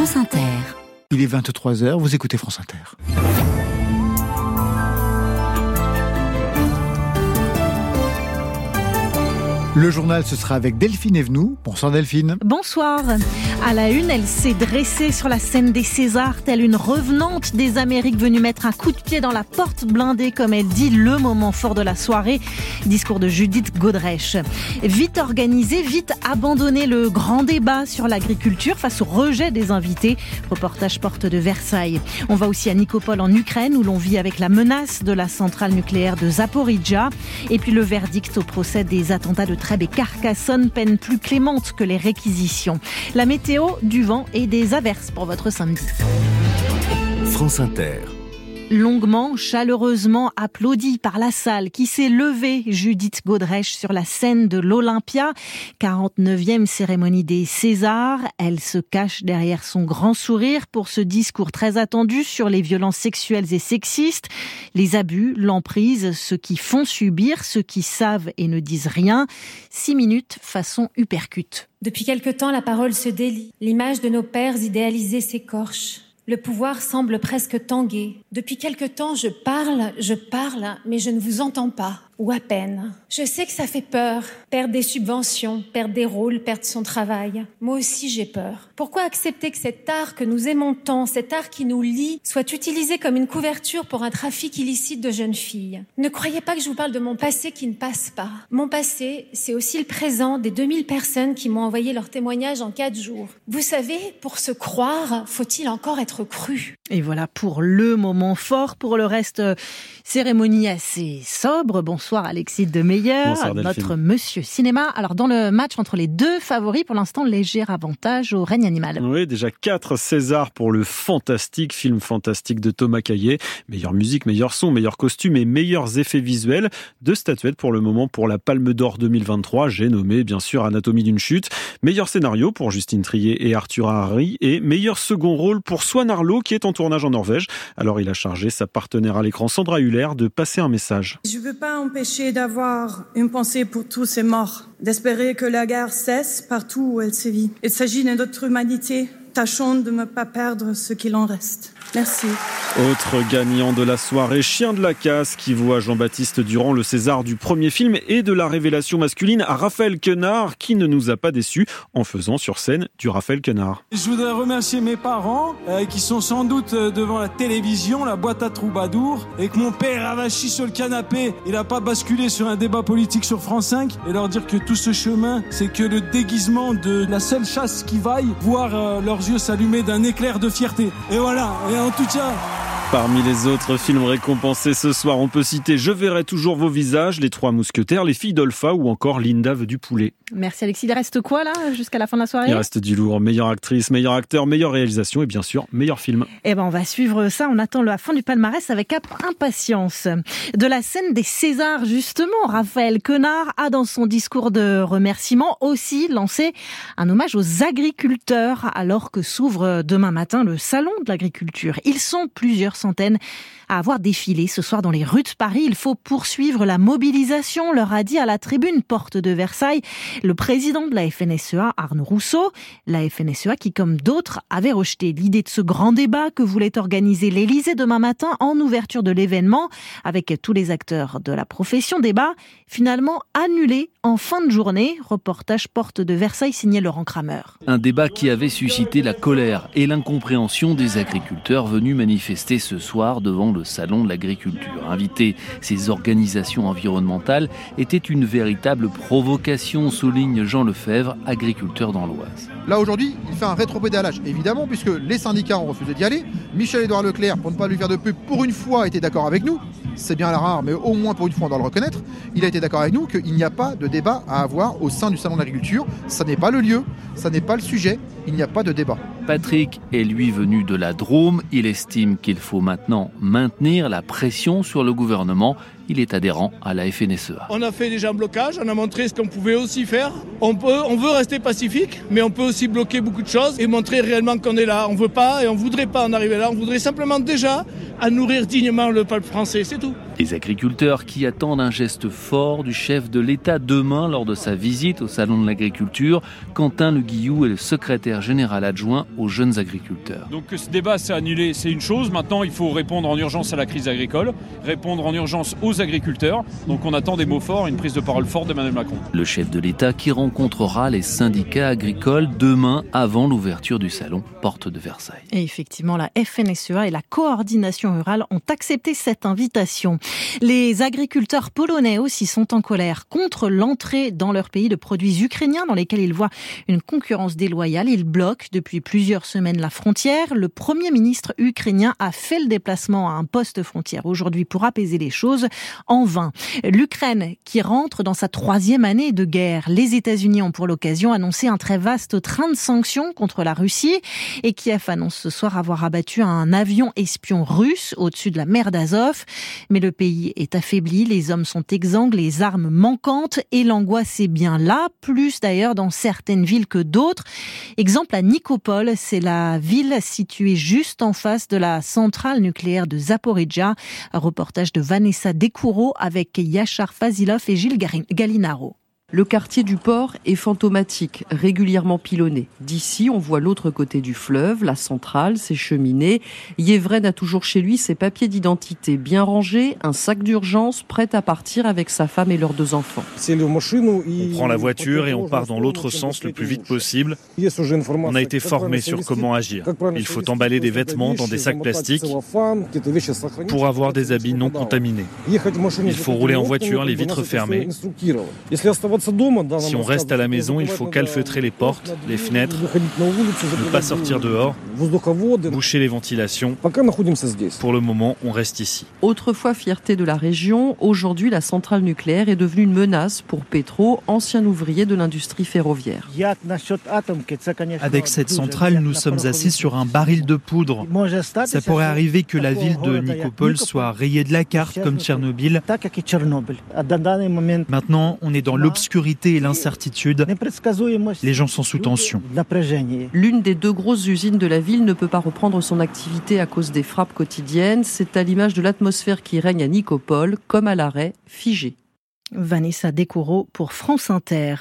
France Inter. Il est 23h, vous écoutez France Inter. Le journal, ce sera avec Delphine Evenou. Bonsoir Delphine. Bonsoir. À la une, elle s'est dressée sur la scène des Césars, telle une revenante des Amériques venue mettre un coup de pied dans la porte blindée, comme elle dit, le moment fort de la soirée. Discours de Judith Godrèche. Vite organisé, vite abandonné le grand débat sur l'agriculture face au rejet des invités. Reportage porte de Versailles. On va aussi à Nicopole en Ukraine, où l'on vit avec la menace de la centrale nucléaire de Zaporizhia. Et puis le verdict au procès des attentats de Trèbes et Carcassonne, peine plus clémente que les réquisitions. La météo, du vent et des averses pour votre samedi. France Inter longuement, chaleureusement applaudi par la salle qui s'est levée, Judith Godrèche, sur la scène de l'Olympia. 49e cérémonie des Césars. Elle se cache derrière son grand sourire pour ce discours très attendu sur les violences sexuelles et sexistes, les abus, l'emprise, ceux qui font subir, ceux qui savent et ne disent rien. Six minutes façon uppercut. Depuis quelque temps, la parole se délie. L'image de nos pères idéalisés s'écorche. Le pouvoir semble presque tanguer. Depuis quelque temps, je parle, je parle, mais je ne vous entends pas ou à peine. Je sais que ça fait peur, perdre des subventions, perdre des rôles, perdre son travail. Moi aussi j'ai peur. Pourquoi accepter que cet art que nous aimons tant, cet art qui nous lie, soit utilisé comme une couverture pour un trafic illicite de jeunes filles? Ne croyez pas que je vous parle de mon passé qui ne passe pas. Mon passé, c'est aussi le présent des 2000 personnes qui m'ont envoyé leur témoignage en quatre jours. Vous savez, pour se croire, faut-il encore être cru Et voilà pour le moment fort. Pour le reste, cérémonie assez sobre. Bonsoir Bonsoir Alexis de Meyer, notre monsieur cinéma. Alors dans le match entre les deux favoris, pour l'instant léger avantage au règne animal. Oui, déjà quatre Césars pour le fantastique film fantastique de Thomas Caillet. Meilleure musique, meilleur son, meilleur costume et meilleurs effets visuels. Deux statuettes pour le moment pour la Palme d'Or 2023. J'ai nommé bien sûr Anatomie d'une chute. Meilleur scénario pour Justine Trier et Arthur Harry et meilleur second rôle pour Swan Arlo qui est en tournage en Norvège. Alors il a chargé sa partenaire à l'écran Sandra Huller de passer un message. Je veux pas d'avoir une pensée pour tous ces morts, d'espérer que la guerre cesse partout où elle sévit. Il s'agit de notre humanité. Tâchons de ne pas perdre ce qu'il en reste. Merci. Autre gagnant de la soirée, Chien de la Casse, qui voit Jean-Baptiste Durand le César du premier film et de la révélation masculine à Raphaël Quenard, qui ne nous a pas déçus en faisant sur scène du Raphaël Quenard. Je voudrais remercier mes parents, euh, qui sont sans doute euh, devant la télévision, la boîte à troubadour, et que mon père avachi sur le canapé, il n'a pas basculé sur un débat politique sur France 5, et leur dire que tout ce chemin, c'est que le déguisement de la seule chasse qui vaille, voir euh, leurs yeux s'allumer d'un éclair de fierté. Et voilà, et en tout cas, Parmi les autres films récompensés ce soir, on peut citer Je verrai toujours vos visages, Les Trois Mousquetaires, Les Filles d'Olpha ou encore Linda veut du poulet. Merci Alexis. Il reste quoi là jusqu'à la fin de la soirée? Il reste du lourd. Meilleure actrice, meilleur acteur, meilleure réalisation et bien sûr meilleur film. Eh ben on va suivre ça. On attend la fin du palmarès avec impatience. De la scène des Césars justement, Raphaël Quenard a dans son discours de remerciement aussi lancé un hommage aux agriculteurs alors que s'ouvre demain matin le salon de l'agriculture. Ils sont plusieurs centaines à avoir défilé ce soir dans les rues de Paris. Il faut poursuivre la mobilisation, leur a dit à la tribune porte de Versailles le président de la FNSEA, Arnaud Rousseau. La FNSEA qui, comme d'autres, avait rejeté l'idée de ce grand débat que voulait organiser l'Élysée demain matin en ouverture de l'événement avec tous les acteurs de la profession. Débat finalement annulé en fin de journée. Reportage porte de Versailles signé Laurent Kramer. Un débat qui avait suscité la colère et l'incompréhension des agriculteurs venus manifester ce soir devant le salon de l'agriculture. Inviter ces organisations environnementales était une véritable provocation, souligne Jean Lefebvre, agriculteur dans l'Oise. Là aujourd'hui, il fait un rétropédalage, évidemment, puisque les syndicats ont refusé d'y aller. Michel-Édouard Leclerc, pour ne pas lui faire de pub, pour une fois était d'accord avec nous. C'est bien la rare, mais au moins pour une fois on doit le reconnaître. Il a été d'accord avec nous qu'il n'y a pas de débat à avoir au sein du salon de l'agriculture. Ça n'est pas le lieu, ça n'est pas le sujet, il n'y a pas de débat. Patrick est lui venu de la Drôme. Il estime qu'il faut maintenant maintenir la pression sur le gouvernement. Il est adhérent à la FNSEA. On a fait déjà un blocage, on a montré ce qu'on pouvait aussi faire. On, peut, on veut rester pacifique, mais on peut aussi bloquer beaucoup de choses et montrer réellement qu'on est là. On veut pas et on voudrait pas en arriver là. On voudrait simplement déjà à nourrir dignement le peuple français, c'est tout. Les agriculteurs qui attendent un geste fort du chef de l'État demain lors de sa visite au Salon de l'Agriculture. Quentin Le Guillou est le secrétaire général adjoint aux jeunes agriculteurs. Donc que ce débat s'est annulé, c'est une chose. Maintenant, il faut répondre en urgence à la crise agricole, répondre en urgence aux agriculteurs. Donc on attend des mots forts, une prise de parole forte d'Emmanuel Macron. Le chef de l'État qui rencontrera les syndicats agricoles demain avant l'ouverture du salon Porte de Versailles. Et effectivement, la FNSEA et la coordination rurale ont accepté cette invitation. Les agriculteurs polonais aussi sont en colère contre l'entrée dans leur pays de produits ukrainiens dans lesquels ils voient une concurrence déloyale. Ils bloquent depuis plusieurs semaines la frontière. Le premier ministre ukrainien a fait le déplacement à un poste frontière aujourd'hui pour apaiser les choses en vain. L'Ukraine qui rentre dans sa troisième année de guerre. Les États-Unis ont pour l'occasion annoncé un très vaste train de sanctions contre la Russie et Kiev annonce ce soir avoir abattu un avion espion russe au-dessus de la mer d'Azov. Mais le pays est affaibli, les hommes sont exsangues, les armes manquantes et l'angoisse est bien là, plus d'ailleurs dans certaines villes que d'autres. Exemple à Nikopol, c'est la ville située juste en face de la centrale nucléaire de Zaporizhia. Un reportage de Vanessa Decouro avec Yachar Fazilov et Gilles Galinaro. Le quartier du port est fantomatique, régulièrement pilonné. D'ici, on voit l'autre côté du fleuve, la centrale, ses cheminées. Yevren a toujours chez lui ses papiers d'identité bien rangés, un sac d'urgence prêt à partir avec sa femme et leurs deux enfants. On prend la voiture et on part dans l'autre sens le plus vite possible. On a été formé sur comment agir. Il faut emballer des vêtements dans des sacs plastiques pour avoir des habits non contaminés. Il faut rouler en voiture, les vitres fermées. Si on reste à la maison, il faut calfeutrer les portes, les fenêtres, ne pas sortir dehors, boucher les ventilations. Pour le moment, on reste ici. Autrefois fierté de la région, aujourd'hui la centrale nucléaire est devenue une menace pour Petro, ancien ouvrier de l'industrie ferroviaire. Avec cette centrale, nous sommes assis sur un baril de poudre. Ça pourrait arriver que la ville de Nikopol soit rayée de la carte comme Tchernobyl. Maintenant, on est dans l'obscurité et l'incertitude. Les gens sont sous tension. L'une des deux grosses usines de la ville ne peut pas reprendre son activité à cause des frappes quotidiennes. C'est à l'image de l'atmosphère qui règne à Nicopole, comme à l'arrêt, figé. Vanessa Descoureaux pour France Inter.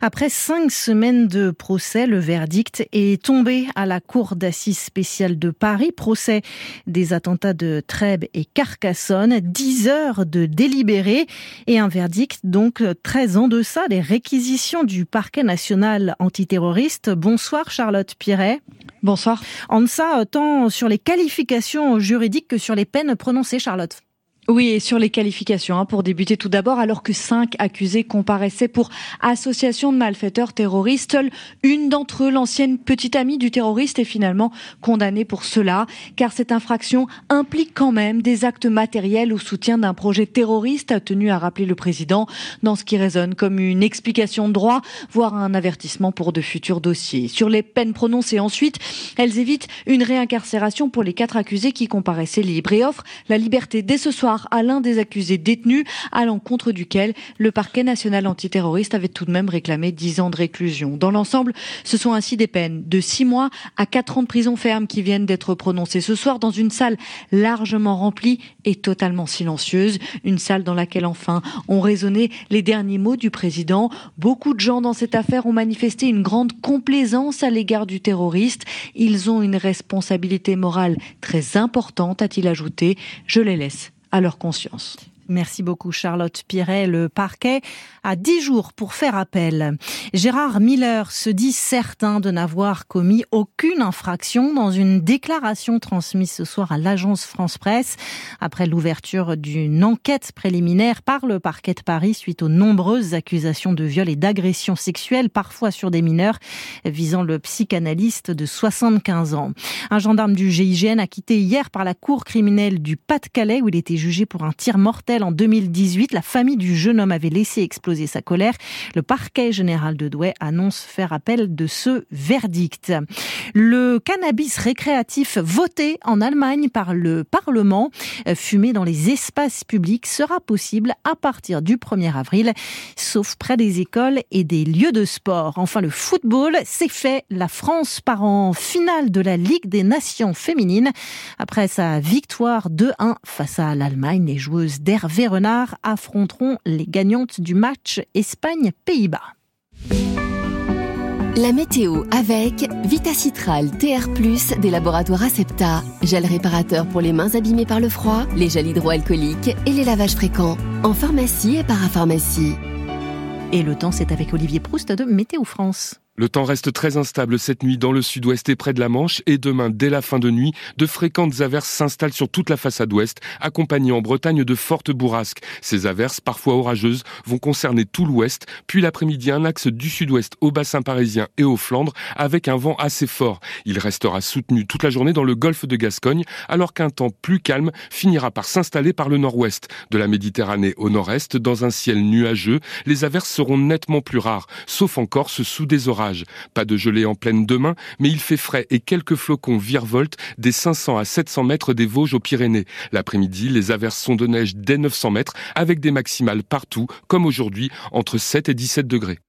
Après cinq semaines de procès, le verdict est tombé à la Cour d'assises spéciale de Paris. Procès des attentats de Trèbes et Carcassonne. Dix heures de délibéré et un verdict donc très en deçà des réquisitions du parquet national antiterroriste. Bonsoir Charlotte Piret. Bonsoir. En deçà, tant sur les qualifications juridiques que sur les peines prononcées, Charlotte. Oui, et sur les qualifications, hein, pour débuter tout d'abord, alors que cinq accusés comparaissaient pour association de malfaiteurs terroristes, seule une d'entre eux, l'ancienne petite amie du terroriste, est finalement condamnée pour cela, car cette infraction implique quand même des actes matériels au soutien d'un projet terroriste, a tenu à rappeler le président, dans ce qui résonne comme une explication de droit, voire un avertissement pour de futurs dossiers. Sur les peines prononcées ensuite, elles évitent une réincarcération pour les quatre accusés qui comparaissaient libres et offrent la liberté dès ce soir à l'un des accusés détenus, à l'encontre duquel le parquet national antiterroriste avait tout de même réclamé 10 ans de réclusion. Dans l'ensemble, ce sont ainsi des peines de 6 mois à 4 ans de prison ferme qui viennent d'être prononcées ce soir dans une salle largement remplie et totalement silencieuse. Une salle dans laquelle enfin ont résonné les derniers mots du président. Beaucoup de gens dans cette affaire ont manifesté une grande complaisance à l'égard du terroriste. Ils ont une responsabilité morale très importante, a-t-il ajouté. Je les laisse à leur conscience. Merci beaucoup Charlotte Piret. Le parquet a dix jours pour faire appel. Gérard Miller se dit certain de n'avoir commis aucune infraction dans une déclaration transmise ce soir à l'agence France Presse après l'ouverture d'une enquête préliminaire par le parquet de Paris suite aux nombreuses accusations de viol et d'agression sexuelle, parfois sur des mineurs, visant le psychanalyste de 75 ans. Un gendarme du GIGN a quitté hier par la cour criminelle du Pas-de-Calais où il était jugé pour un tir mortel en 2018. La famille du jeune homme avait laissé exploser sa colère. Le parquet général de Douai annonce faire appel de ce verdict. Le cannabis récréatif voté en Allemagne par le Parlement, euh, fumé dans les espaces publics, sera possible à partir du 1er avril, sauf près des écoles et des lieux de sport. Enfin, le football, c'est fait. La France part en finale de la Ligue des Nations féminines. Après sa victoire 2-1 face à l'Allemagne, les joueuses Renard affronteront les gagnantes du match Espagne-Pays-Bas. La météo avec Vitacitral TR+, des laboratoires Acepta, gel réparateur pour les mains abîmées par le froid, les gels hydroalcooliques et les lavages fréquents, en pharmacie et parapharmacie. Et le temps, c'est avec Olivier Proust de Météo France. Le temps reste très instable cette nuit dans le sud-ouest et près de la Manche et demain, dès la fin de nuit, de fréquentes averses s'installent sur toute la façade ouest, accompagnées en Bretagne de fortes bourrasques. Ces averses, parfois orageuses, vont concerner tout l'ouest, puis l'après-midi un axe du sud-ouest au bassin parisien et aux Flandres avec un vent assez fort. Il restera soutenu toute la journée dans le golfe de Gascogne, alors qu'un temps plus calme finira par s'installer par le nord-ouest. De la Méditerranée au nord-est, dans un ciel nuageux, les averses seront nettement plus rares, sauf en Corse sous des orages. Pas de gelée en pleine demain, mais il fait frais et quelques flocons virevoltent des 500 à 700 mètres des Vosges aux Pyrénées. L'après-midi, les averses sont de neige dès 900 mètres avec des maximales partout, comme aujourd'hui, entre 7 et 17 degrés.